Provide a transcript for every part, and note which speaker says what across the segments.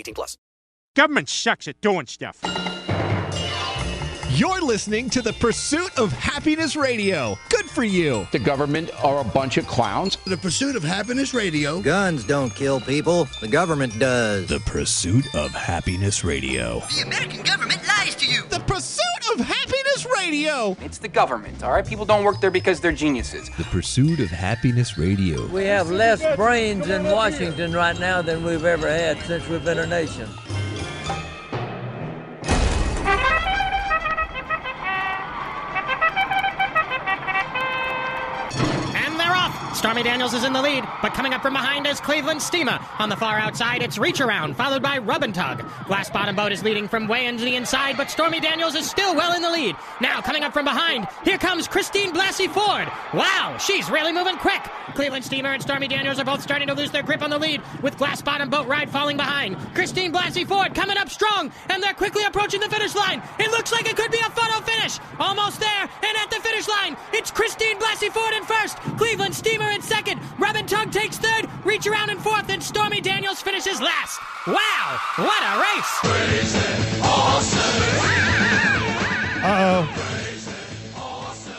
Speaker 1: 18 plus.
Speaker 2: Government sucks at doing stuff.
Speaker 3: You're listening to the Pursuit of Happiness Radio. Good for you.
Speaker 4: The government are a bunch of clowns.
Speaker 5: The Pursuit of Happiness Radio.
Speaker 6: Guns don't kill people. The government does.
Speaker 7: The Pursuit of Happiness Radio.
Speaker 8: The American government lies to you.
Speaker 3: The Pursuit of Happiness Radio.
Speaker 9: It's the government, all right? People don't work there because they're geniuses.
Speaker 7: The Pursuit of Happiness Radio.
Speaker 10: We have less brains in Washington right now than we've ever had since we've been a nation.
Speaker 11: Stormy Daniels is in the lead, but coming up from behind is Cleveland Steamer. On the far outside, it's Reach Around, followed by Rub and Tug. Glass Bottom Boat is leading from way into the inside, but Stormy Daniels is still well in the lead. Now, coming up from behind, here comes Christine Blasey Ford. Wow, she's really moving quick. Cleveland Steamer and Stormy Daniels are both starting to lose their grip on the lead, with Glass Bottom Boat Ride falling behind. Christine Blasey Ford coming up strong, and they're quickly approaching the finish line. It looks like it could be a photo finish. Almost there, and at the finish line, it's Christine Blasey Ford in first, Cleveland Steamer in second, Rub and Tug takes third, Reach Around in fourth, and Stormy Daniels finishes last. Wow, what a race!
Speaker 12: Uh-oh.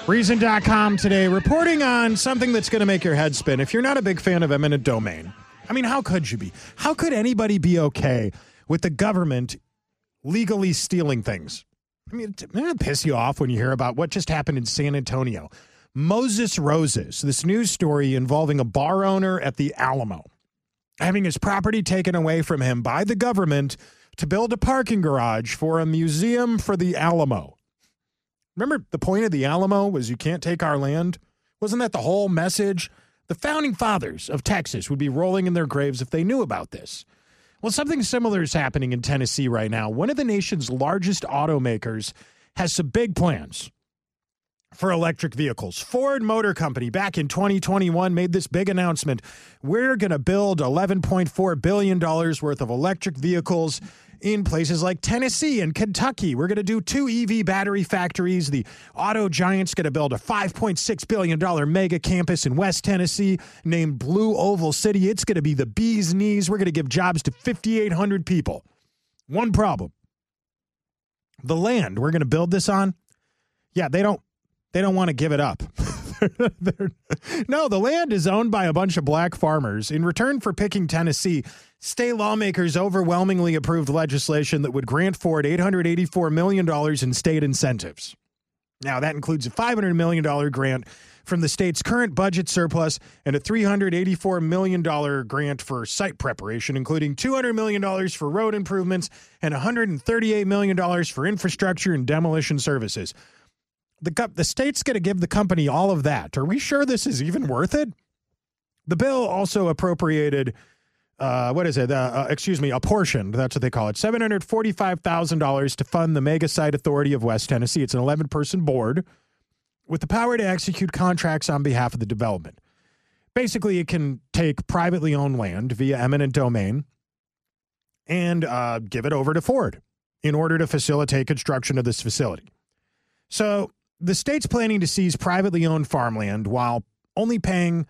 Speaker 12: Reason.com today reporting on something that's going to make your head spin. If you're not a big fan of eminent domain, I mean, how could you be? How could anybody be okay with the government legally stealing things? I mean, it piss you off when you hear about what just happened in San Antonio. Moses Roses, this news story involving a bar owner at the Alamo, having his property taken away from him by the government to build a parking garage for a museum for the Alamo. Remember, the point of the Alamo was you can't take our land? Wasn't that the whole message? The founding fathers of Texas would be rolling in their graves if they knew about this. Well, something similar is happening in Tennessee right now. One of the nation's largest automakers has some big plans for electric vehicles. Ford Motor Company back in 2021 made this big announcement. We're going to build $11.4 billion worth of electric vehicles in places like Tennessee and Kentucky. We're going to do two EV battery factories. The auto giant's going to build a $5.6 billion mega campus in West Tennessee named Blue Oval City. It's going to be the bee's knees. We're going to give jobs to 5,800 people. One problem the land we're going to build this on. Yeah, they don't they don't want to give it up. no, the land is owned by a bunch of black farmers. In return for picking Tennessee, state lawmakers overwhelmingly approved legislation that would grant Ford $884 million in state incentives. Now, that includes a $500 million grant from the state's current budget surplus and a $384 million grant for site preparation, including $200 million for road improvements and $138 million for infrastructure and demolition services the the state's going to give the company all of that. Are we sure this is even worth it? The bill also appropriated. Uh, what is it? Uh, uh, excuse me, apportioned. That's what they call it. Seven hundred forty-five thousand dollars to fund the Mega Site Authority of West Tennessee. It's an eleven-person board with the power to execute contracts on behalf of the development. Basically, it can take privately owned land via eminent domain and uh, give it over to Ford in order to facilitate construction of this facility. So the state's planning to seize privately owned farmland while only paying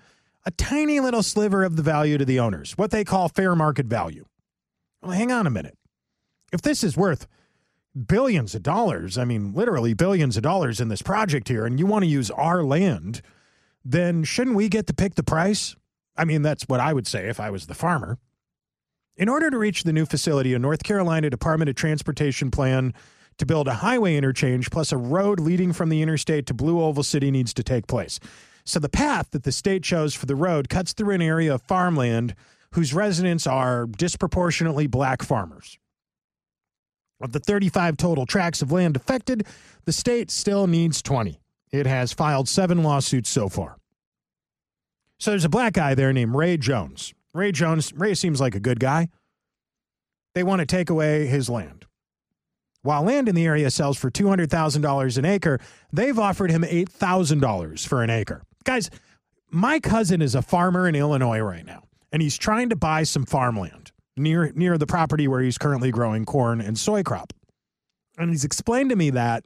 Speaker 12: a tiny little sliver of the value to the owners, what they call fair market value. Well, hang on a minute. If this is worth billions of dollars, I mean, literally billions of dollars in this project here, and you want to use our land, then shouldn't we get to pick the price? I mean, that's what I would say if I was the farmer. In order to reach the new facility, a North Carolina Department of Transportation plan to build a highway interchange plus a road leading from the interstate to Blue Oval City needs to take place. So the path that the state chose for the road cuts through an area of farmland whose residents are disproportionately black farmers. Of the 35 total tracts of land affected, the state still needs 20. It has filed seven lawsuits so far. So there's a black guy there named Ray Jones. Ray Jones, Ray seems like a good guy. They want to take away his land. While land in the area sells for $200,000 an acre, they've offered him $8,000 for an acre. Guys, my cousin is a farmer in Illinois right now, and he's trying to buy some farmland near near the property where he's currently growing corn and soy crop. And he's explained to me that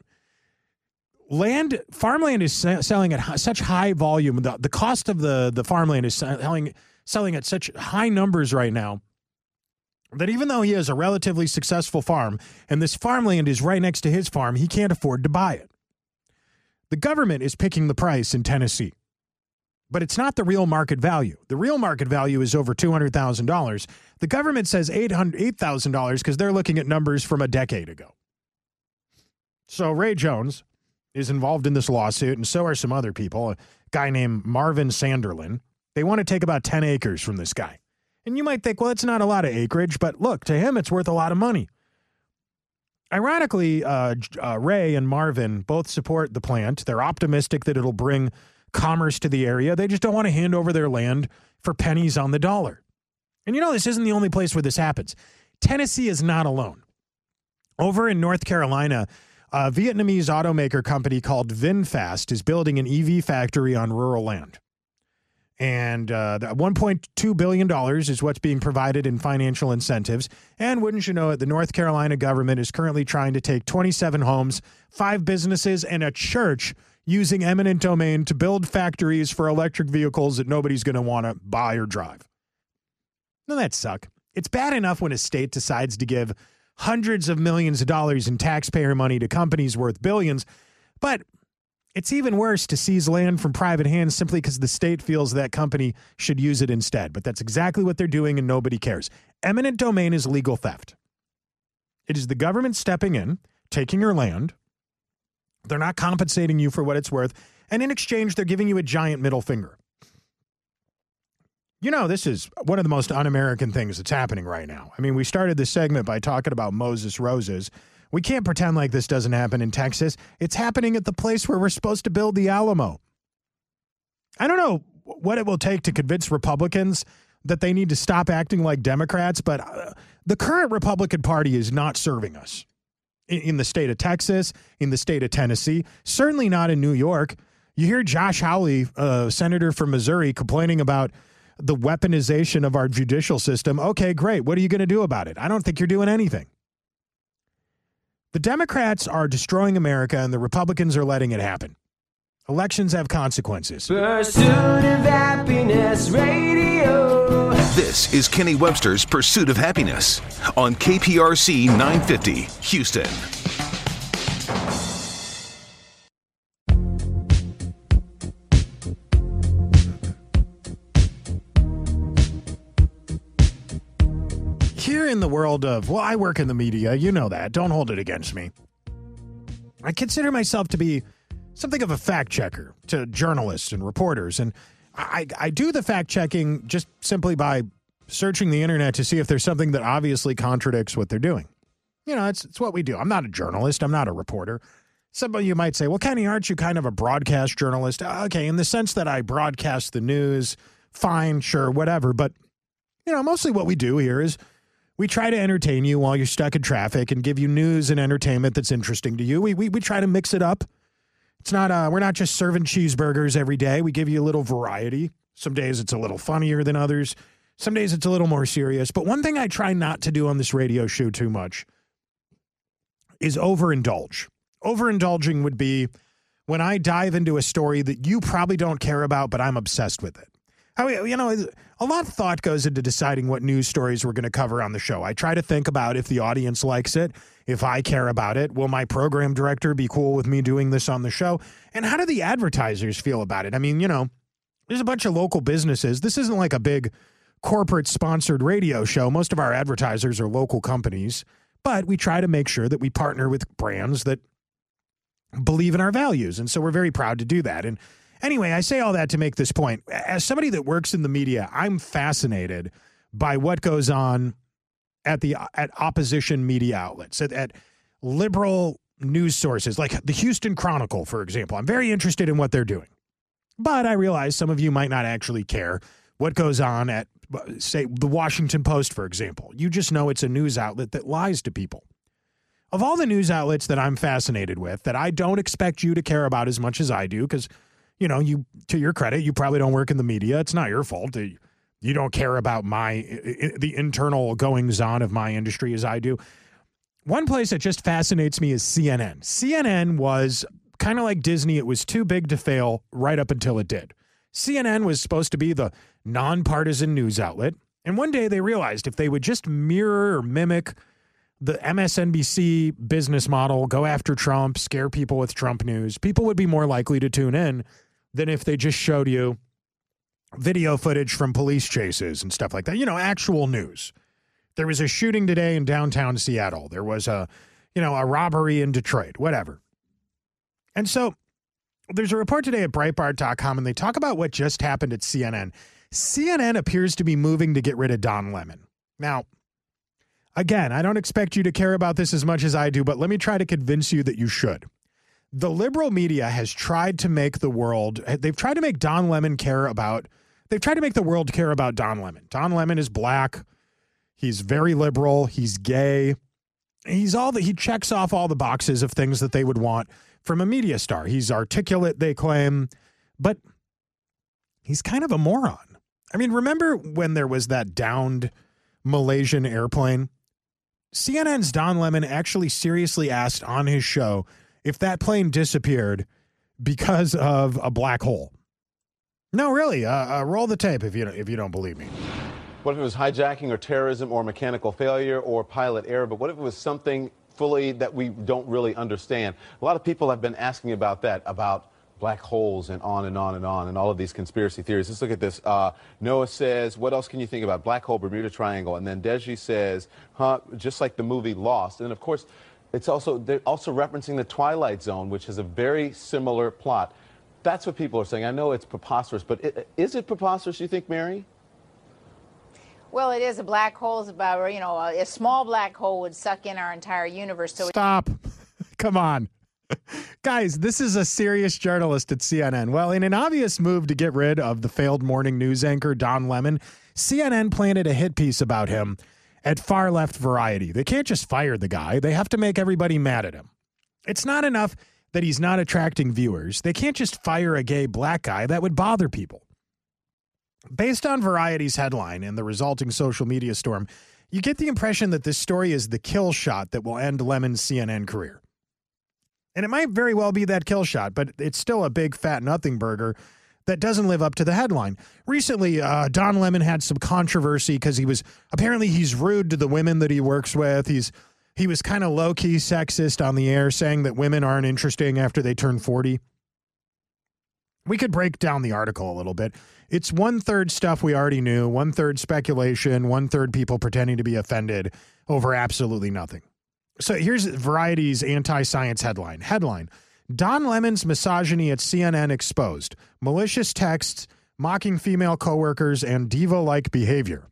Speaker 12: land farmland is selling at such high volume the, the cost of the the farmland is selling selling at such high numbers right now that even though he has a relatively successful farm and this farmland is right next to his farm he can't afford to buy it the government is picking the price in Tennessee but it's not the real market value. The real market value is over $200,000. The government says $8,000 because they're looking at numbers from a decade ago. So Ray Jones is involved in this lawsuit, and so are some other people. A guy named Marvin Sanderlin. They want to take about 10 acres from this guy. And you might think, well, it's not a lot of acreage, but look, to him, it's worth a lot of money. Ironically, uh, uh, Ray and Marvin both support the plant. They're optimistic that it'll bring commerce to the area. They just don't want to hand over their land for pennies on the dollar. And you know, this isn't the only place where this happens. Tennessee is not alone. Over in North Carolina, a Vietnamese automaker company called VinFast is building an EV factory on rural land. And uh, $1.2 billion is what's being provided in financial incentives. And wouldn't you know it, the North Carolina government is currently trying to take 27 homes, five businesses, and a church using eminent domain to build factories for electric vehicles that nobody's going to want to buy or drive. Now that suck. It's bad enough when a state decides to give hundreds of millions of dollars in taxpayer money to companies worth billions, but it's even worse to seize land from private hands simply because the state feels that company should use it instead. But that's exactly what they're doing, and nobody cares. Eminent domain is legal theft. It is the government stepping in, taking your land, they're not compensating you for what it's worth. And in exchange, they're giving you a giant middle finger. You know, this is one of the most un American things that's happening right now. I mean, we started this segment by talking about Moses Roses. We can't pretend like this doesn't happen in Texas. It's happening at the place where we're supposed to build the Alamo. I don't know what it will take to convince Republicans that they need to stop acting like Democrats, but uh, the current Republican Party is not serving us in the state of Texas, in the state of Tennessee, certainly not in New York. You hear Josh Hawley, uh, senator from Missouri, complaining about the weaponization of our judicial system. Okay, great. What are you going to do about it? I don't think you're doing anything. The Democrats are destroying America and the Republicans are letting it happen. Elections have consequences.
Speaker 13: Pursuit of Happiness Radio.
Speaker 14: This is Kenny Webster's Pursuit of Happiness on KPRC 950, Houston.
Speaker 12: Here in the world of, well, I work in the media, you know that. Don't hold it against me. I consider myself to be something of a fact checker to journalists and reporters. And I, I do the fact checking just simply by searching the internet to see if there's something that obviously contradicts what they're doing. You know, it's, it's what we do. I'm not a journalist, I'm not a reporter. Some of you might say, well, Kenny, aren't you kind of a broadcast journalist? Okay, in the sense that I broadcast the news, fine, sure, whatever. But, you know, mostly what we do here is we try to entertain you while you're stuck in traffic and give you news and entertainment that's interesting to you. We, we, we try to mix it up it's not uh we're not just serving cheeseburgers every day. We give you a little variety. Some days it's a little funnier than others. Some days it's a little more serious. But one thing I try not to do on this radio show too much is overindulge. Overindulging would be when I dive into a story that you probably don't care about, but I'm obsessed with it. Oh, how you know, a lot of thought goes into deciding what news stories we're going to cover on the show. I try to think about if the audience likes it if I care about it. Will my program director be cool with me doing this on the show? And how do the advertisers feel about it? I mean, you know, there's a bunch of local businesses. This isn't like a big corporate sponsored radio show. Most of our advertisers are local companies, but we try to make sure that we partner with brands that believe in our values. And so we're very proud to do that. And anyway, I say all that to make this point. As somebody that works in the media, I'm fascinated by what goes on at the at opposition media outlets, at, at liberal news sources like the Houston Chronicle, for example. I'm very interested in what they're doing. But I realize some of you might not actually care what goes on at, say, the Washington Post, for example. You just know it's a news outlet that lies to people. Of all the news outlets that I'm fascinated with, that I don't expect you to care about as much as I do, because, you know, you, to your credit, you probably don't work in the media. It's not your fault. You don't care about my, the internal goings on of my industry as I do. One place that just fascinates me is CNN. CNN was kind of like Disney, it was too big to fail right up until it did. CNN was supposed to be the nonpartisan news outlet. And one day they realized if they would just mirror or mimic the MSNBC business model, go after Trump, scare people with Trump news, people would be more likely to tune in than if they just showed you video footage from police chases and stuff like that. You know, actual news. There was a shooting today in downtown Seattle. There was a, you know, a robbery in Detroit, whatever. And so there's a report today at Breitbart.com, and they talk about what just happened at CNN. CNN appears to be moving to get rid of Don Lemon. Now, again, I don't expect you to care about this as much as I do, but let me try to convince you that you should. The liberal media has tried to make the world, they've tried to make Don Lemon care about, they've tried to make the world care about Don Lemon. Don Lemon is black. He's very liberal. He's gay. He's all that he checks off all the boxes of things that they would want from a media star. He's articulate, they claim, but he's kind of a moron. I mean, remember when there was that downed Malaysian airplane? CNN's Don Lemon actually seriously asked on his show if that plane disappeared because of a black hole. No, really. Uh, uh, roll the tape if you if you don't believe me.
Speaker 15: What if it was hijacking or terrorism or mechanical failure or pilot error? But what if it was something fully that we don't really understand? A lot of people have been asking about that, about black holes and on and on and on and all of these conspiracy theories. Let's look at this. Uh, Noah says, what else can you think about? Black hole, Bermuda Triangle. And then Deji says, huh, just like the movie Lost. And of course, it's also, they're also referencing the Twilight Zone, which has a very similar plot. That's what people are saying. I know it's preposterous, but is it preposterous, you think, Mary?
Speaker 16: Well, it is. A black hole is about, you know, a, small black hole would suck in our entire universe. So
Speaker 12: Stop. Come on. Guys, this is a serious journalist at CNN. Well, in an obvious move to get rid of the failed morning news anchor, Don Lemon, CNN planted a hit piece about him at far left variety. They can't just fire the guy, they have to make everybody mad at him. It's not enough that he's not attracting viewers. They can't just fire a gay black guy, that would bother people. Based on Variety's headline and the resulting social media storm, you get the impression that this story is the kill shot that will end Lemon's CNN career. And it might very well be that kill shot, but it's still a big fat nothing burger that doesn't live up to the headline. Recently, uh, Don Lemon had some controversy because he was apparently he's rude to the women that he works with. He's he was kind of low key sexist on the air, saying that women aren't interesting after they turn forty. We could break down the article a little bit. It's one third stuff we already knew, one third speculation, one third people pretending to be offended over absolutely nothing. So here's Variety's anti science headline. Headline Don Lemon's misogyny at CNN exposed, malicious texts, mocking female coworkers, and diva like behavior.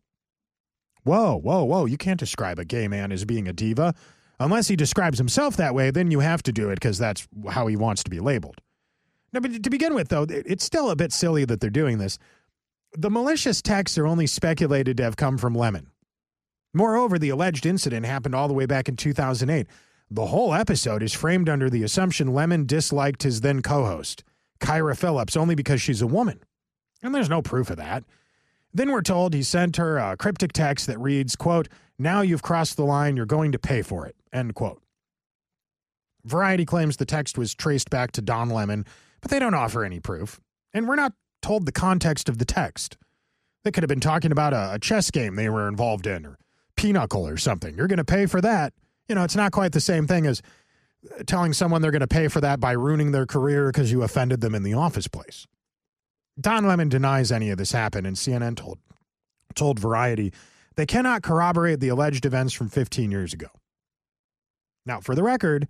Speaker 12: Whoa, whoa, whoa. You can't describe a gay man as being a diva. Unless he describes himself that way, then you have to do it because that's how he wants to be labeled. No, but to begin with, though, it's still a bit silly that they're doing this. The malicious texts are only speculated to have come from Lemon. Moreover, the alleged incident happened all the way back in 2008. The whole episode is framed under the assumption Lemon disliked his then co host, Kyra Phillips, only because she's a woman. And there's no proof of that. Then we're told he sent her a cryptic text that reads, quote, Now you've crossed the line, you're going to pay for it, end quote. Variety claims the text was traced back to Don Lemon, but they don't offer any proof. And we're not told the context of the text. They could have been talking about a, a chess game they were involved in or pinochle or something. You're going to pay for that. You know, it's not quite the same thing as telling someone they're going to pay for that by ruining their career because you offended them in the office place. Don Lemon denies any of this happened, and CNN told told Variety they cannot corroborate the alleged events from 15 years ago. Now, for the record,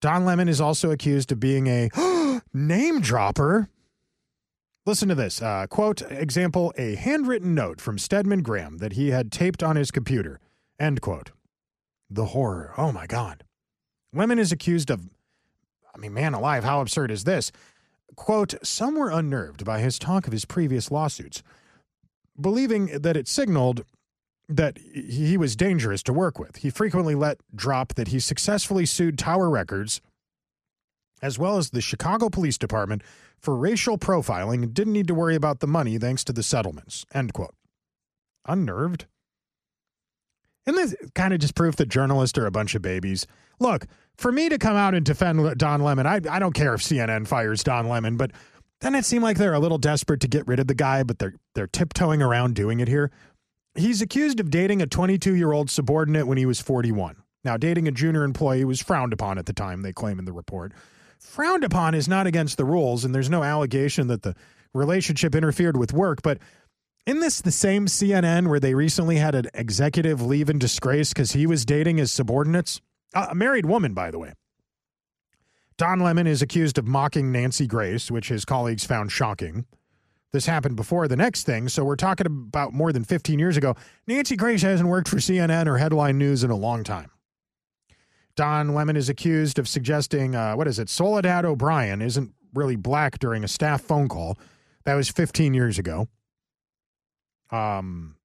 Speaker 12: Don Lemon is also accused of being a name dropper. Listen to this. Uh, quote, example, a handwritten note from Stedman Graham that he had taped on his computer. End quote. The horror. Oh my God. Lemon is accused of, I mean, man alive, how absurd is this? Quote, some were unnerved by his talk of his previous lawsuits, believing that it signaled that he was dangerous to work with. He frequently let drop that he successfully sued Tower Records as well as the Chicago Police Department for racial profiling and didn't need to worry about the money thanks to the settlements. End quote. Unnerved? Isn't this kind of just proof that journalists are a bunch of babies? Look, for me to come out and defend Don Lemon, I, I don't care if CNN fires Don Lemon, but then it seemed like they're a little desperate to get rid of the guy, but they're they're tiptoeing around doing it here. He's accused of dating a 22 year old subordinate when he was 41. Now, dating a junior employee was frowned upon at the time, they claim in the report. Frowned upon is not against the rules, and there's no allegation that the relationship interfered with work, but in this the same CNN where they recently had an executive leave in disgrace because he was dating his subordinates? Uh, a married woman, by the way. Don Lemon is accused of mocking Nancy Grace, which his colleagues found shocking. This happened before the next thing, so we're talking about more than 15 years ago. Nancy Grace hasn't worked for CNN or Headline News in a long time. Don Lemon is accused of suggesting, uh, what is it, Soledad O'Brien isn't really black during a staff phone call. That was 15 years ago. Um,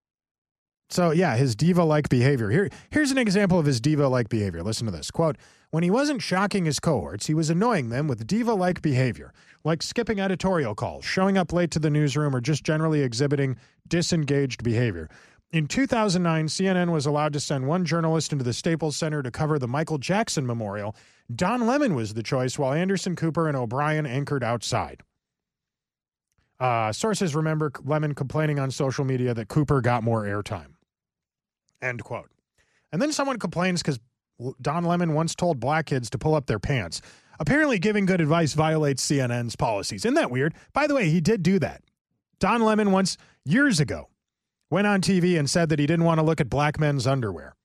Speaker 12: so yeah, his diva-like behavior. Here, here's an example of his diva-like behavior. Listen to this quote: When he wasn't shocking his cohorts, he was annoying them with diva-like behavior, like skipping editorial calls, showing up late to the newsroom, or just generally exhibiting disengaged behavior. In 2009, CNN was allowed to send one journalist into the Staples Center to cover the Michael Jackson Memorial. Don Lemon was the choice, while Anderson Cooper and O'Brien anchored outside. Uh, sources remember Lemon complaining on social media that Cooper got more airtime. End quote. And then someone complains because Don Lemon once told black kids to pull up their pants. Apparently, giving good advice violates CNN's policies. Isn't that weird? By the way, he did do that. Don Lemon once, years ago, went on TV and said that he didn't want to look at black men's underwear.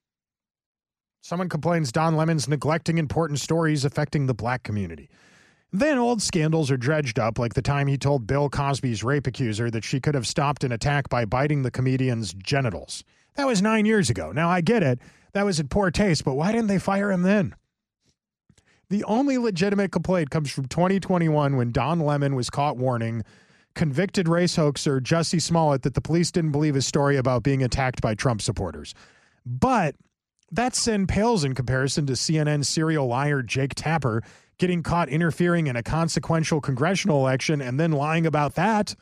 Speaker 12: Someone complains Don Lemon's neglecting important stories affecting the black community. Then old scandals are dredged up, like the time he told Bill Cosby's rape accuser that she could have stopped an attack by biting the comedian's genitals. That was nine years ago. Now, I get it. That was in poor taste, but why didn't they fire him then? The only legitimate complaint comes from 2021 when Don Lemon was caught warning convicted race hoaxer Jussie Smollett that the police didn't believe his story about being attacked by Trump supporters. But that sin pales in comparison to CNN serial liar Jake Tapper getting caught interfering in a consequential congressional election and then lying about that.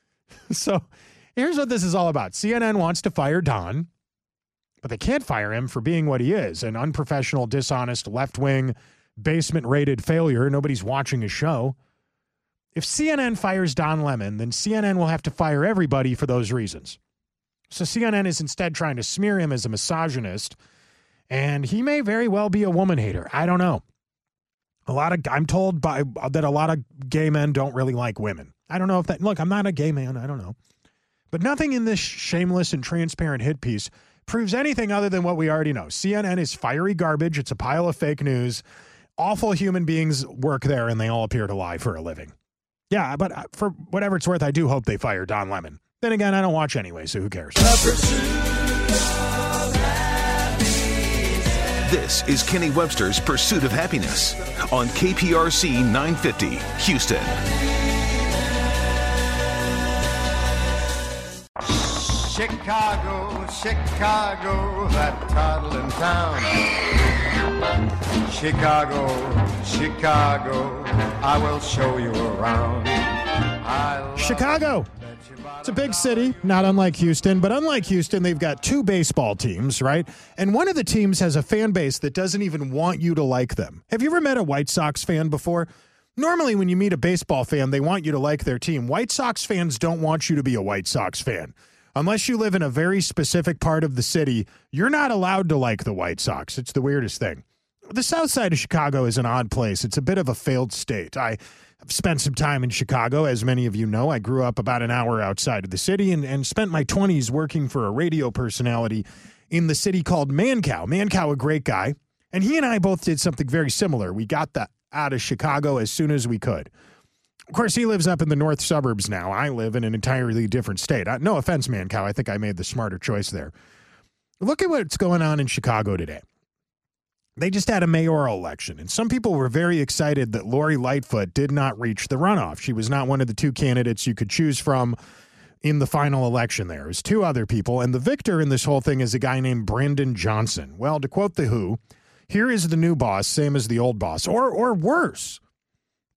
Speaker 12: so here's what this is all about CNN wants to fire Don, but they can't fire him for being what he is an unprofessional, dishonest, left wing, basement rated failure. Nobody's watching his show. If CNN fires Don Lemon, then CNN will have to fire everybody for those reasons. So CNN is instead trying to smear him as a misogynist, and he may very well be a woman hater. I don't know. A lot of I'm told by that a lot of gay men don't really like women. I don't know if that look, I'm not a gay man, I don't know. But nothing in this shameless and transparent hit piece proves anything other than what we already know. CNN is fiery garbage, it's a pile of fake news. Awful human beings work there and they all appear to lie for a living. Yeah, but uh, for whatever it's worth, I do hope they fire Don Lemon. Then again, I don't watch anyway, so who cares?
Speaker 14: This is Kenny Webster's Pursuit of Happiness on KPRC 950, Houston.
Speaker 17: Chicago, Chicago, that toddling town. Chicago, Chicago, I will show you around.
Speaker 12: Chicago. It's a big city, not unlike Houston, but unlike Houston, they've got two baseball teams, right? And one of the teams has a fan base that doesn't even want you to like them. Have you ever met a White Sox fan before? Normally, when you meet a baseball fan, they want you to like their team. White Sox fans don't want you to be a White Sox fan. Unless you live in a very specific part of the city, you're not allowed to like the White Sox. It's the weirdest thing. The south side of Chicago is an odd place. It's a bit of a failed state. I I've spent some time in Chicago. As many of you know, I grew up about an hour outside of the city and, and spent my 20s working for a radio personality in the city called Mancow. Mancow, a great guy. And he and I both did something very similar. We got the, out of Chicago as soon as we could. Of course, he lives up in the north suburbs now. I live in an entirely different state. Uh, no offense, Mancow. I think I made the smarter choice there. Look at what's going on in Chicago today they just had a mayoral election, and some people were very excited that Lori Lightfoot did not reach the runoff. She was not one of the two candidates you could choose from in the final election there. Was two other people, and the victor in this whole thing is a guy named Brandon Johnson. Well, to quote The Who, here is the new boss, same as the old boss, or or worse.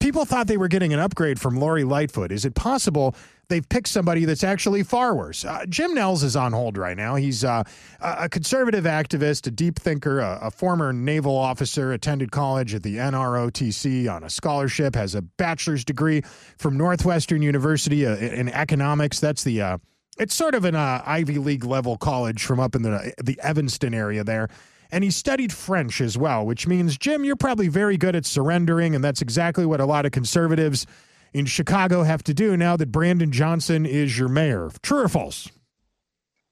Speaker 12: People thought they were getting an upgrade from Lori Lightfoot. Is it possible they've picked somebody that's actually far worse. Uh, Jim Nelles is on hold right now. He's uh, a conservative activist, a deep thinker, a, a, former naval officer, attended college at the NROTC on a scholarship, has a bachelor's degree from Northwestern University uh, in economics. That's the uh, it's sort of an uh, Ivy League level college from up in the the Evanston area there. And he studied French as well, which means, Jim, you're probably very good at surrendering. And that's exactly what a lot of conservatives in Chicago have to do now that Brandon Johnson is your mayor. True or false?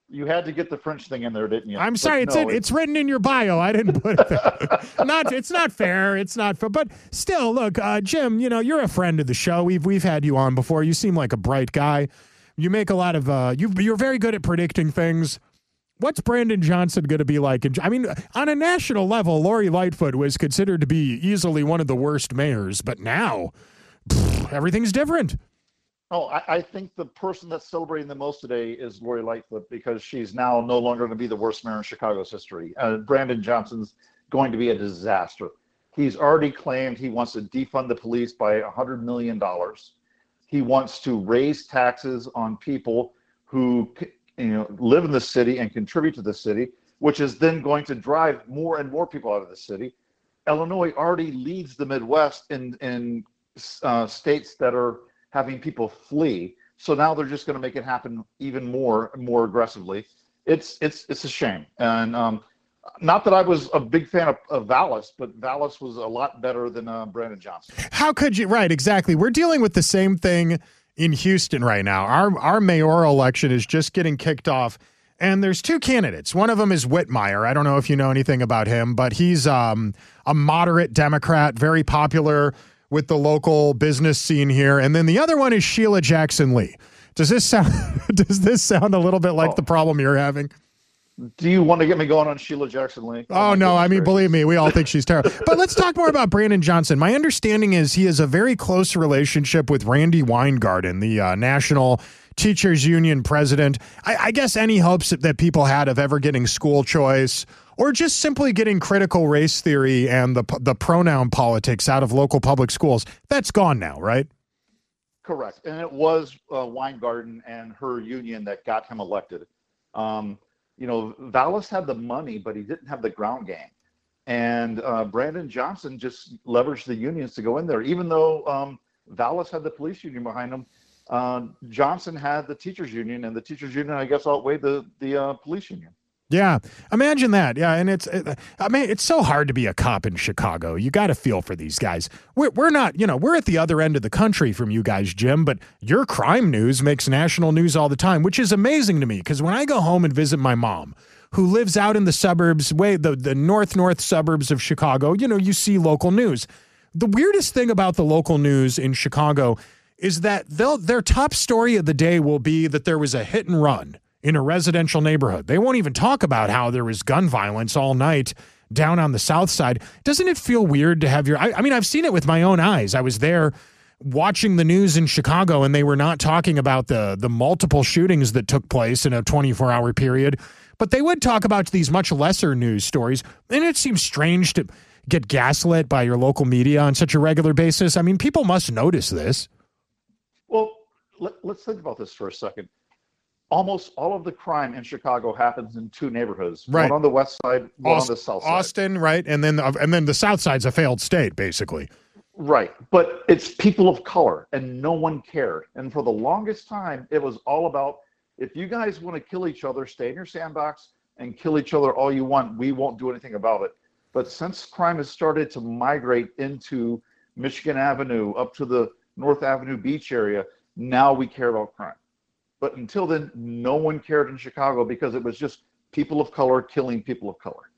Speaker 18: You had to get the French thing in there, didn't you?
Speaker 12: I'm sorry, it's, no, in, it's, it's written in your bio. I didn't put it there. not it's not fair. It's not fair. But still, look, uh, Jim, you know, you're a friend of the show. We've we've had you on before. You seem like a bright guy. You make a lot of uh, you you're very good at predicting things. What's Brandon Johnson going to be like? I mean, on a national level, Lori Lightfoot was considered to be easily one of the worst mayors, but now everything's different.
Speaker 18: Oh, I, I, think the person that's celebrating the most today is Lori Lightfoot because she's now no longer going to be the worst mayor in Chicago's history. Uh, Brandon Johnson's going to be a disaster. He's already claimed he wants to defund the police by $100 million. He wants to raise taxes on people who you know, live in the city and contribute to the city, which is then going to drive more and more people out of the city. Illinois already leads the Midwest in, in uh, states that are having people flee. So now they're just going to make it happen even more, more aggressively. It's it's it's a shame, and um, not that I was a big fan of, of Vallas, but Vallas was a lot better than uh, Brandon Johnson.
Speaker 12: How could you? Right, exactly. We're dealing with the same thing in Houston right now. Our our mayoral election is just getting kicked off. And there's two candidates. One of them is Whitmire. I don't know if you know anything about him, but he's um, a moderate Democrat, very popular with the local business scene here. And then the other one is Sheila Jackson Lee. Does this sound does this sound a little bit like oh. the problem you're having?
Speaker 18: Do you want to get me going on Sheila Jackson Lee?
Speaker 12: Oh, oh no, I mean, believe me, we all think she's terrible. but let's talk more about Brandon Johnson. My understanding is he has a very close relationship with Randi Weingarten, the uh, National Teachers Union president. I, I guess any hopes that people had of ever getting school choice or just simply getting critical race theory and the the pronoun politics out of local public schools. That's gone now, right?
Speaker 18: Correct, and it was uh, Weingarten and her union that got him elected. Um, you know, Vallas had the money, but he didn't have the ground game. And uh, Brandon Johnson just leveraged the unions to go in there, even though um, Vallas had the police union behind him. Uh, Johnson had the teachers union, and the teachers union, I guess, outweighed the the uh, police union.
Speaker 12: Yeah, imagine that. Yeah, and it's, it, I mean, it's so hard to be a cop in Chicago. You got to feel for these guys. We're, we're not, you know, we're at the other end of the country from you guys, Jim, but your crime news makes national news all the time, which is amazing to me because when I go home and visit my mom, who lives out in the suburbs, way the, the north north suburbs of Chicago, you know, you see local news. The weirdest thing about the local news in Chicago is that they'll, their top story of the day will be that there was a hit and run in a residential neighborhood. They won't even talk about how there was gun violence all night down on the south side. Doesn't it feel weird to have your I, I, mean, I've seen it with my own eyes. I was there watching the news in Chicago and they were not talking about the the multiple shootings that took place in a 24-hour period, but they would talk about these much lesser news stories. And it seems strange to get gaslit by your local media on such a regular basis. I mean, people must notice this.
Speaker 18: Well, let, us think about this for a second almost all of the crime in Chicago happens in two neighborhoods. Right. One on the west side, one Aust- on the south side.
Speaker 12: Austin, right, and then and then the south side's a failed state, basically.
Speaker 18: Right, but it's people of color, and no one cared. And for the longest time, it was all about if you guys want to kill each other, stay in your sandbox and kill each other all you want. We won't do anything about it. But since crime has started to migrate into Michigan Avenue, up to the North Avenue Beach area, now we care about crime. But until then, no one cared in Chicago because it was just people of color killing people of color.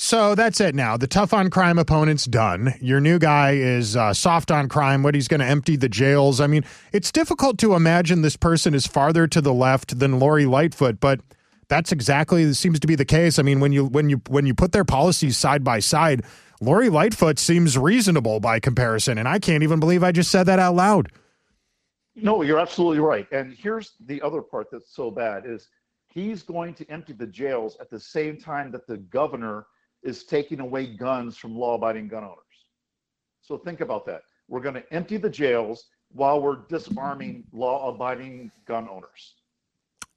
Speaker 12: So that's it now. The tough on crime opponent's done. Your new guy is uh, soft on crime, what he's going to empty the jails. I mean, it's difficult to imagine this person is farther to the left than Lori Lightfoot, but that's exactly seems to be the case. I mean, when you when you when you put their policies side by side, Lori Lightfoot seems reasonable by comparison, and I can't even believe I just said that out loud.
Speaker 18: No, you're absolutely right. And here's the other part that's so bad is he's going to empty the jails at the same time that the governor is taking away guns from law-abiding gun owners. So think about that. We're going to empty the jails while we're disarming law-abiding gun owners.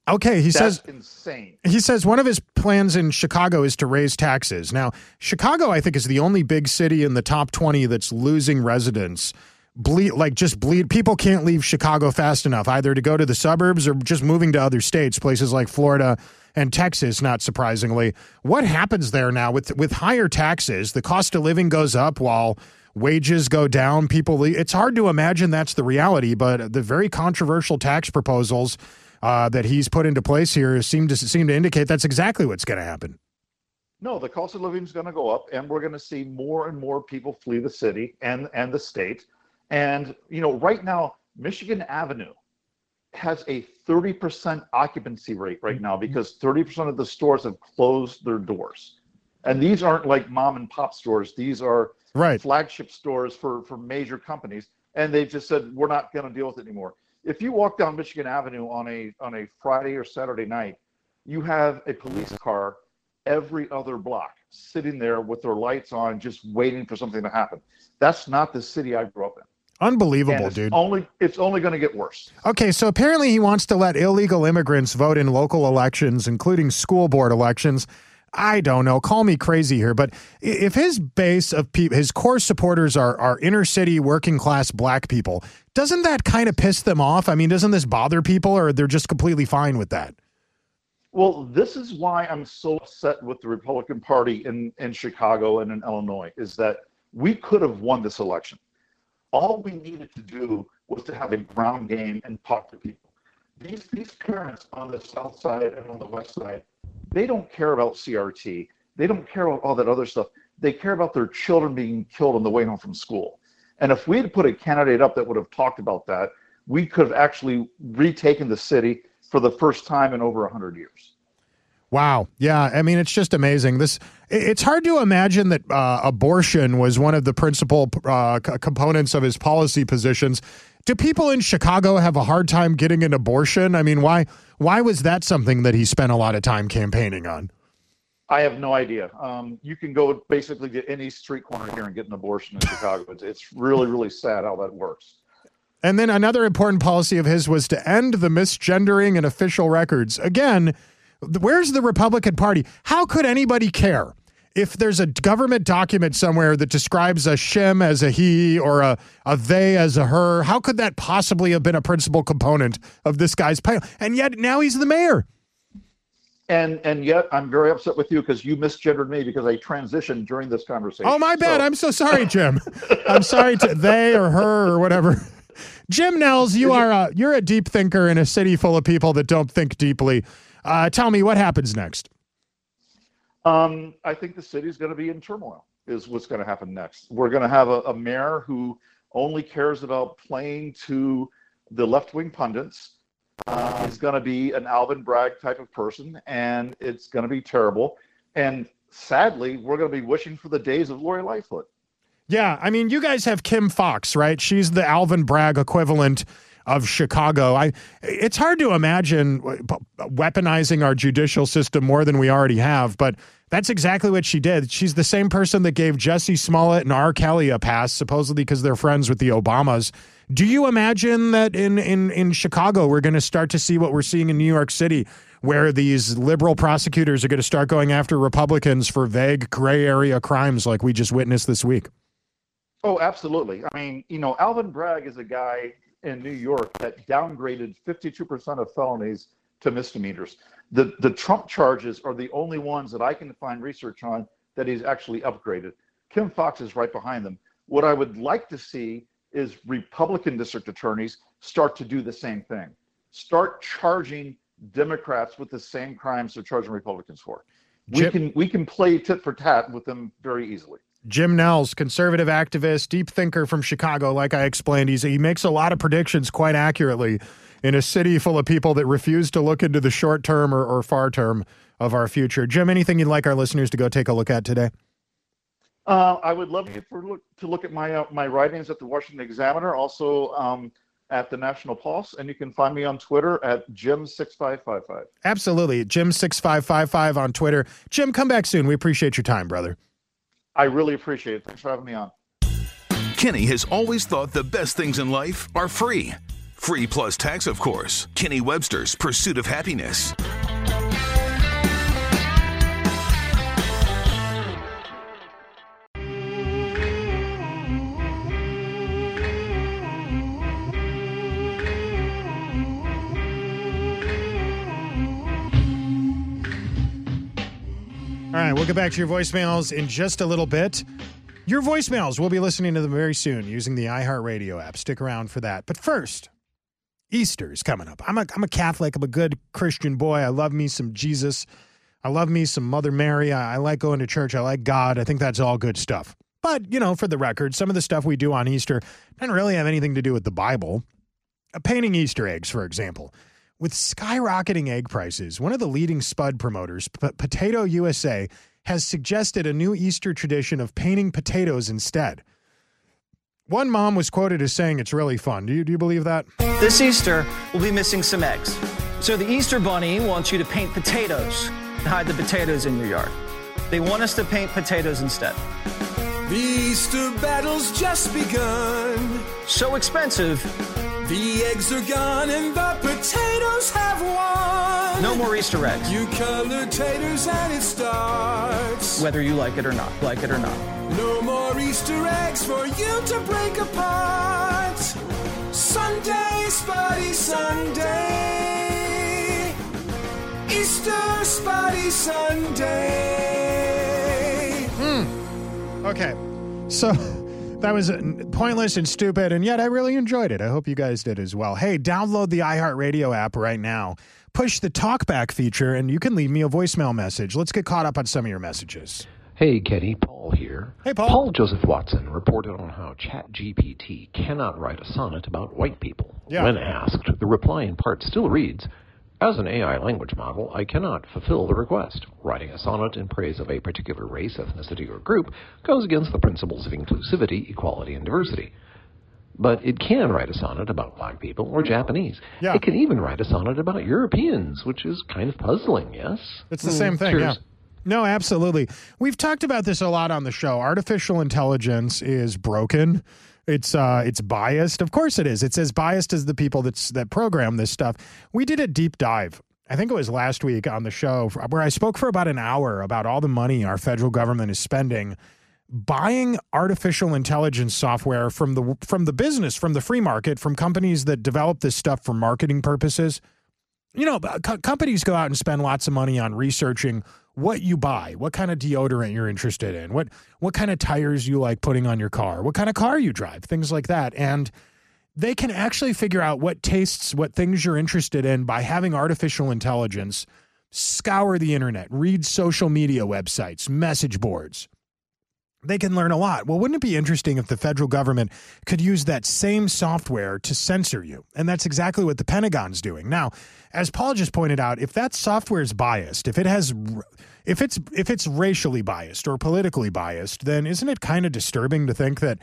Speaker 12: Okay, he
Speaker 18: That's
Speaker 12: says
Speaker 18: insane.
Speaker 12: He says one of his plans in Chicago is to raise taxes. Now, Chicago, I think, is the only big city in the top 20 that's losing residents. Bleed like just bleed. People can't leave Chicago fast enough, either to go to the suburbs or just moving to other states, places like Florida and Texas. Not surprisingly, what happens there now with with higher taxes? The cost of living goes up while wages go down. People, leave. it's hard to imagine that's the reality, but the very controversial tax proposals uh, that he's put into place here seem to seem to indicate that's exactly what's going to happen.
Speaker 18: No, the cost of living is going to go up, and we're going to see more and more people flee the city and and the state. And you know, right now, Michigan Avenue has a 30% occupancy rate right now because 30% of the stores have closed their doors. And these aren't like mom and pop stores. These are
Speaker 12: right.
Speaker 18: flagship stores for for major companies, and they've just said we're not going to deal with it anymore. If you walk down Michigan Avenue on a on a Friday or Saturday night, you have a police car every other block sitting there with their lights on, just waiting for something to happen. That's not the city I grew up in.
Speaker 12: Unbelievable,
Speaker 18: it's
Speaker 12: dude.
Speaker 18: Only it's only going to get worse.
Speaker 12: Okay, so apparently he wants to let illegal immigrants vote in local elections, including school board elections. I don't know. Call me crazy here, but if his base of people, his core supporters are are inner city working class black people, doesn't that kind of piss them off? I mean, doesn't this bother people, or they're just completely fine with that?
Speaker 18: Well, this is why I'm so upset with the Republican Party in, in Chicago and in Illinois is that we could have won this election. All we needed to do was to have a ground game and talk to people. These these parents on the south side and on the west side, they don't care about CRT. They don't care about all that other stuff. They care about their children being killed on the way home from school. And if we had put a candidate up that would have talked about that, we could have actually retaken the city for the first time in over 100 years.
Speaker 12: Wow. Yeah. I mean, it's just amazing. This. It's hard to imagine that uh, abortion was one of the principal uh, components of his policy positions. Do people in Chicago have a hard time getting an abortion? I mean, why? Why was that something that he spent a lot of time campaigning on?
Speaker 18: I have no idea. Um, you can go basically to any street corner here and get an abortion in Chicago. It's, it's really, really sad how that works.
Speaker 12: And then another important policy of his was to end the misgendering in official records. Again, where's the Republican Party? How could anybody care if there's a government document somewhere that describes a shim as a he or a, a they as a her? How could that possibly have been a principal component of this guy's plan? And yet now he's the mayor.
Speaker 18: And and yet I'm very upset with you because you misgendered me because I transitioned during this conversation.
Speaker 12: Oh, my bad.
Speaker 18: So-
Speaker 12: I'm so sorry, Jim. I'm sorry to they or her or whatever. Jim Nelles, you are a, you're a deep thinker in a city full of people that don't think deeply. Uh, tell me what happens next.
Speaker 18: Um, I think the city's going to be in turmoil. Is what's going to happen next. We're going to have a, a mayor who only cares about playing to the left-wing pundits. Uh, he's going to be an Alvin Bragg type of person, and it's going to be terrible. And sadly, we're going to be wishing for the days of Lori Lightfoot.
Speaker 12: Yeah, I mean, you guys have Kim Foxx, right? She's the Alvin Bragg equivalent of Chicago. I it's hard to imagine weaponizing our judicial system more than we already have, but that's exactly what she did. She's the same person that gave Jussie Smollett and R. Kelly a pass, supposedly because they're friends with the Obamas. Do you imagine that in in in Chicago we're going to start to see what we're seeing in New York City, where these liberal prosecutors are going to start going after Republicans for vague gray area crimes like we just witnessed this week?
Speaker 18: Oh, absolutely. I mean, you know, Alvin Bragg is a guy in New York that downgraded 52% of felonies to misdemeanors. The the Trump charges are the only ones that I can find research on that he's actually upgraded. Kim Foxx is right behind them. What I would like to see is Republican district attorneys start to do the same thing. Start charging Democrats with the same crimes they're charging Republicans for. We
Speaker 12: Jim-
Speaker 18: can we can play tit for tat with them very easily.
Speaker 12: Jim Nelles, conservative activist, deep thinker from Chicago, like I explained, he's, he makes a lot of predictions quite accurately in a city full of people that refuse to look into the short term or, or far term of our future. Jim, anything you'd like our listeners to go take a look at today?
Speaker 18: Uh, I would love you look, to look at my uh, my writings at the Washington Examiner, also um, at the National Pulse, and you can find me on Twitter at Jim six five five five.
Speaker 12: Absolutely. Jim6555 on Twitter. Jim, come back soon. We appreciate your time, brother.
Speaker 18: I really appreciate it. Thanks for having me on.
Speaker 14: Kenny has always thought the best things in life are free. Free plus tax, of course. Kenny Webster's Pursuit of Happiness.
Speaker 12: We'll get back to your voicemails in just a little bit. Your voicemails, we'll be listening to them very soon using the iHeartRadio app. Stick around for that. But first, Easter is coming up. I'm a, I'm a Catholic. I'm a good Christian boy. I love me some Jesus. I love me some Mother Mary. I, I like going to church. I like God. I think that's all good stuff. But, you know, for the record, some of the stuff we do on Easter doesn't really have anything to do with the Bible. Painting Easter eggs, for example. With skyrocketing egg prices, one of the leading Spud promoters, P- Potato USA, has suggested a new Easter tradition of painting potatoes instead. One mom was quoted as saying it's really fun. Do you, do you believe that?
Speaker 19: This Easter, we'll be missing some eggs. So the Easter Bunny wants you to paint potatoes and hide the potatoes in your yard. They want us to paint potatoes instead.
Speaker 13: The Easter battle's just begun.
Speaker 19: So expensive.
Speaker 13: The eggs are gone and the potatoes have won.
Speaker 19: No more Easter eggs.
Speaker 13: You color taters and it starts.
Speaker 19: Whether you like it or not, like it or not.
Speaker 13: No more Easter eggs for you to break apart. Sunday, Spotty Sunday. Easter, Spotty Sunday.
Speaker 12: Hmm. Okay. So that was uh, pointless and stupid, and yet I really enjoyed it. I hope you guys did as well. Hey, download the iHeartRadio app right now. Push the talkback feature, and you can leave me a voicemail message. Let's get caught up on some of your messages.
Speaker 20: Hey, Kenny, Paul here.
Speaker 12: Hey, Paul.
Speaker 20: Paul Joseph Watson reported on how ChatGPT cannot write a sonnet about white people.
Speaker 12: Yeah.
Speaker 20: When asked, the reply in part still reads, as an AI language model, I cannot fulfill the request. Writing a sonnet in praise of a particular race, ethnicity, or group goes against the principles of inclusivity, equality, and diversity. But it can write a sonnet about black people or Japanese.
Speaker 12: Yeah.
Speaker 20: It can even write a sonnet about Europeans, which is kind of puzzling, yes?
Speaker 12: It's the
Speaker 20: Mm,
Speaker 12: same thing,
Speaker 20: cheers.
Speaker 12: yeah. No, absolutely. We've talked about this a lot on the show. Artificial intelligence is broken. It's uh it's biased. Of course it is. It's as biased as the people that's that program this stuff. We did a deep dive. I think it was last week on the show where I spoke for about an hour about all the money our federal government is spending buying artificial intelligence software from the from the business, from the free market, from companies that develop this stuff for marketing purposes you know, co- companies go out and spend lots of money on researching what you buy, what kind of deodorant you're interested in, what what kind of tires you like putting on your car, what kind of car you drive, things like that. And they can actually figure out what tastes, what things you're interested in by having artificial intelligence scour the internet, read social media websites, message boards. They can learn a lot. Well, wouldn't it be interesting if the federal government could use that same software to censor you? And that's exactly what the Pentagon's doing. Now, as Paul just pointed out, if that software is biased, if it has if it's if it's racially biased or politically biased, then isn't it kind of disturbing to think that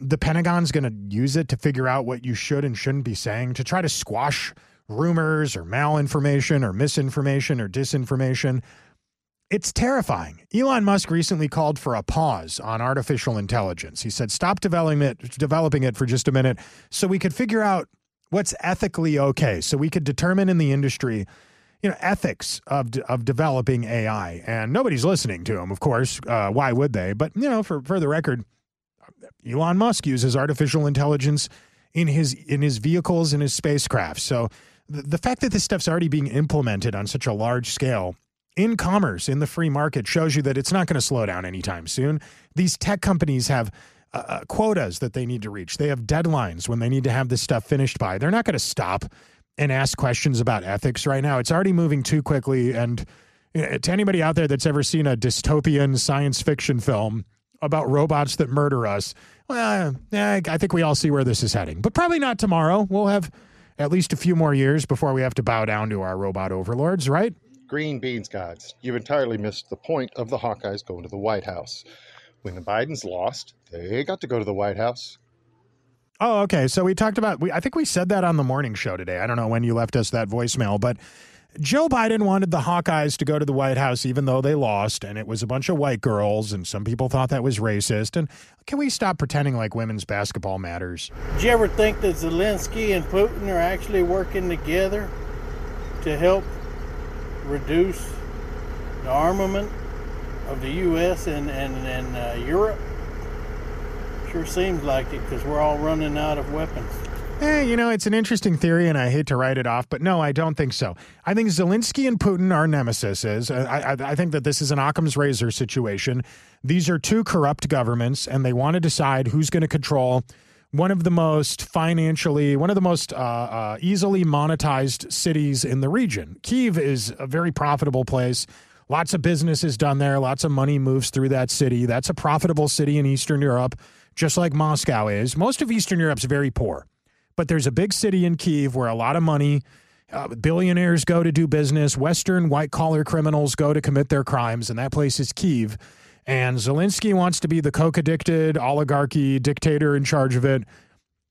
Speaker 12: the Pentagon's going to use it to figure out what you should and shouldn't be saying to try to squash rumors or malinformation or misinformation or disinformation? It's terrifying. Elon Musk recently called for a pause on artificial intelligence. He said, stop developing it, developing it for just a minute so we could figure out what's ethically okay, so we could determine in the industry, you know, ethics of, of developing AI. And nobody's listening to him, of course. Uh, why would they? But, you know, for, for the record, Elon Musk uses artificial intelligence in his in his vehicles and his spacecraft. So the, the fact that this stuff's already being implemented on such a large scale in commerce in the free market shows you that it's not going to slow down anytime soon. These tech companies have uh, quotas that they need to reach. They have deadlines when they need to have this stuff finished by. They're not going to stop and ask questions about ethics right now. It's already moving too quickly. And uh, to anybody out there that's ever seen a dystopian science fiction film about robots that murder us, well, I think we all see where this is heading. But probably not tomorrow. We'll have at least a few more years before we have to bow down to our robot overlords, right?
Speaker 21: Green beans, guys. You've entirely missed the point of the Hawkeyes going to the White House. When the Bidens lost, they got to go to the White House.
Speaker 12: Oh, okay. So we talked about we I think we said that on the morning show today. I don't know when you left us that voicemail, but Joe Biden wanted the Hawkeyes to go to the White House even though they lost and it was a bunch of white girls and some people thought that was racist and can we stop pretending like women's basketball matters?
Speaker 22: Do you ever think that Zelensky and Putin are actually working together to help reduce the armament of the U.S. and, and, and uh, Europe? Sure seems like it because we're all running out of weapons.
Speaker 12: Eh, you know, it's an interesting theory, and I hate to write it off, but no, I don't think so. I think Zelensky and Putin are nemesises. I, I, I think that this is an Occam's razor situation. These are two corrupt governments, and they want to decide who's going to control one of the most financially, one of the most uh, uh, easily monetized cities in the region. Kiev is a very profitable place. Lots of business is done there. Lots of money moves through that city. That's a profitable city in Eastern Europe, just like Moscow is. Most of Eastern Europe's very poor, but there's a big city in Kiev where a lot of money, uh, billionaires go to do business, Western white collar criminals go to commit their crimes, and that place is Kiev. And Zelensky wants to be the coke addicted oligarchy dictator in charge of it.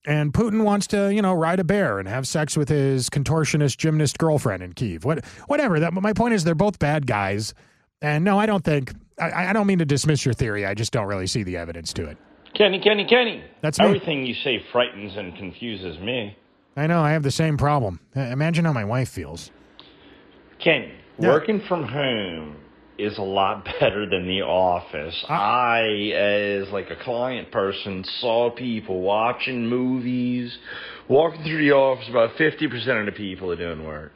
Speaker 12: And Putin wants to, you know, ride a bear and have sex with his contortionist gymnast girlfriend in Kiev. What, whatever. That my point is, they're both bad guys. And no, I don't think. I, I don't mean to dismiss your theory. I just don't really see the evidence to it.
Speaker 23: Kenny, Kenny, Kenny.
Speaker 12: That's me.
Speaker 23: Everything you say frightens and confuses me.
Speaker 12: I know. I have the same problem. Uh, Imagine how my wife feels.
Speaker 23: Kenny,
Speaker 12: Yeah.
Speaker 23: working from home is a lot better than the office. I, as like a client person, saw people watching movies, walking through the office. About fifty percent of the people are doing work.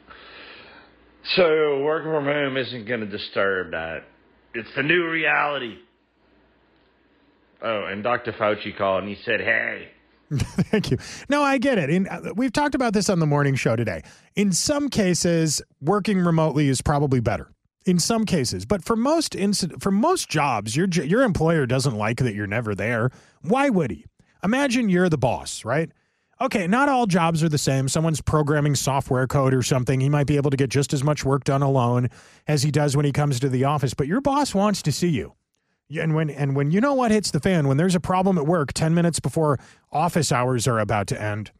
Speaker 23: So working from home isn't going to disturb that. It's the new reality. Oh, and Dr. Fauci called and he said, "Hey,
Speaker 12: Thank you. No, I get it. In, uh, we've talked about this on the morning show today. In some cases, working remotely is probably better. In some cases, but for most inci- for most jobs, your your employer doesn't like that you're never there. Why would he? Imagine you're the boss, right? Okay, not all jobs are the same. Someone's programming software code or something. He might be able to get just as much work done alone as he does when he comes to the office, but your boss wants to see you. And when and when you know what hits the fan, when there's a problem at work 10 minutes before office hours are about to end,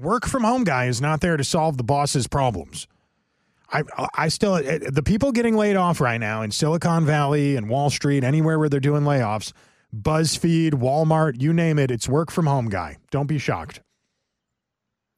Speaker 12: work from home guy is not there to solve the boss's problems. I I still uh, the people getting laid off right now in Silicon Valley and Wall Street, anywhere where they're doing layoffs, BuzzFeed, Walmart, you name it, it's work from home guy. Don't be shocked.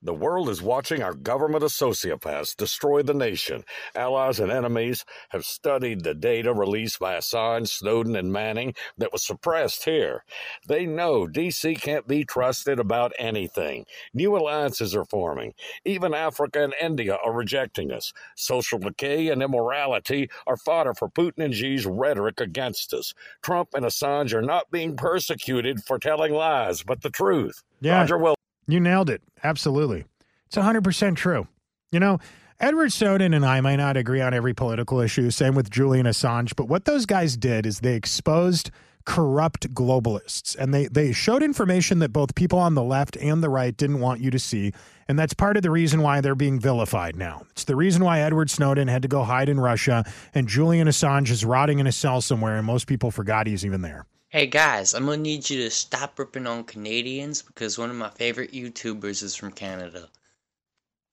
Speaker 24: The world is watching our government of sociopaths destroy the nation. Allies and enemies have studied the data released by Assange, Snowden, and Manning that was suppressed here. They know DC can't be trusted about anything. New alliances are forming. Even Africa and India are rejecting us. Social decay and immorality are fodder for Putin and Xi's rhetoric against us. Trump and Assange are not being persecuted for telling lies, but the truth.
Speaker 12: Yeah.
Speaker 24: Roger Wilson.
Speaker 12: You nailed it. Absolutely. It's 100% true. You know, Edward Snowden and I might not agree on every political issue, same with Julian Assange, but what those guys did is they exposed corrupt globalists and they they showed information that both people on the left and the right didn't want you to see and that's part of the reason why they're being vilified now it's the reason why edward snowden had to go hide in russia and julian assange is rotting in a cell somewhere and most people forgot he's even there
Speaker 25: Hey guys, I'm gonna need you to stop ripping on Canadians because one of my favorite YouTubers is from Canada.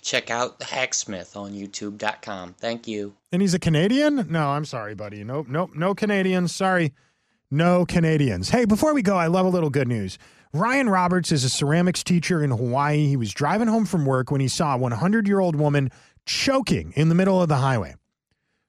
Speaker 25: Check out the Hacksmith on YouTube.com. Thank you.
Speaker 12: And he's a Canadian? No, I'm sorry, buddy. Nope, nope, no Canadians. Sorry. No Canadians. Hey, before we go, I love a little good news. Ryan Roberts is a ceramics teacher in Hawaii. He was driving home from work when he saw a 100 year old woman choking in the middle of the highway.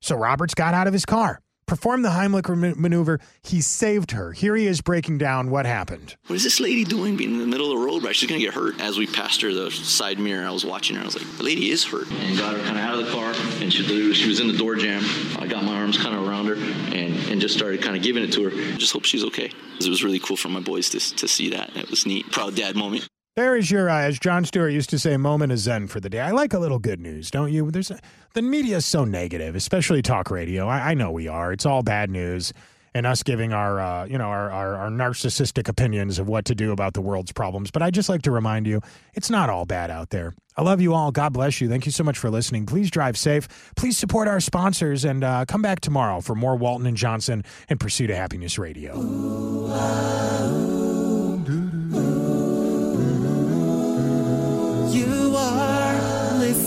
Speaker 12: So Roberts got out of his car, performed the Heimlich maneuver. He saved her. Here he is breaking down what happened.
Speaker 23: What is this lady doing being in the middle of the road? Right? She's going to get hurt. As we passed her the side mirror, I was watching her. I was like, the lady is hurt. And got her kind of out of the car, and she, she was in the door jamb. I got my arms kind of around her and, and just started kind of giving it to her. Just hope she's okay. It was really cool for my boys to, to see that. It was neat. Proud dad moment.
Speaker 12: There is your, uh, as Jon Stewart used to say, moment of zen for the day. I like a little good news, don't you? There's a, the media is so negative, especially talk radio. I, I know we are. It's all bad news, and us giving our, uh, you know, our, our, our narcissistic opinions of what to do about the world's problems. But I just like to remind you, it's not all bad out there. I love you all. God bless you. Thank you so much for listening. Please drive safe. Please support our sponsors, and uh, come back tomorrow for more Walton and Johnson and Pursuit of Happiness Radio.
Speaker 26: You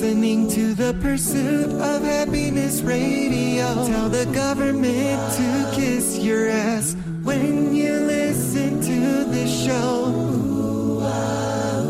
Speaker 26: listening to the pursuit of happiness radio. Tell the government to kiss your ass when you listen to this show. Ooh, wow.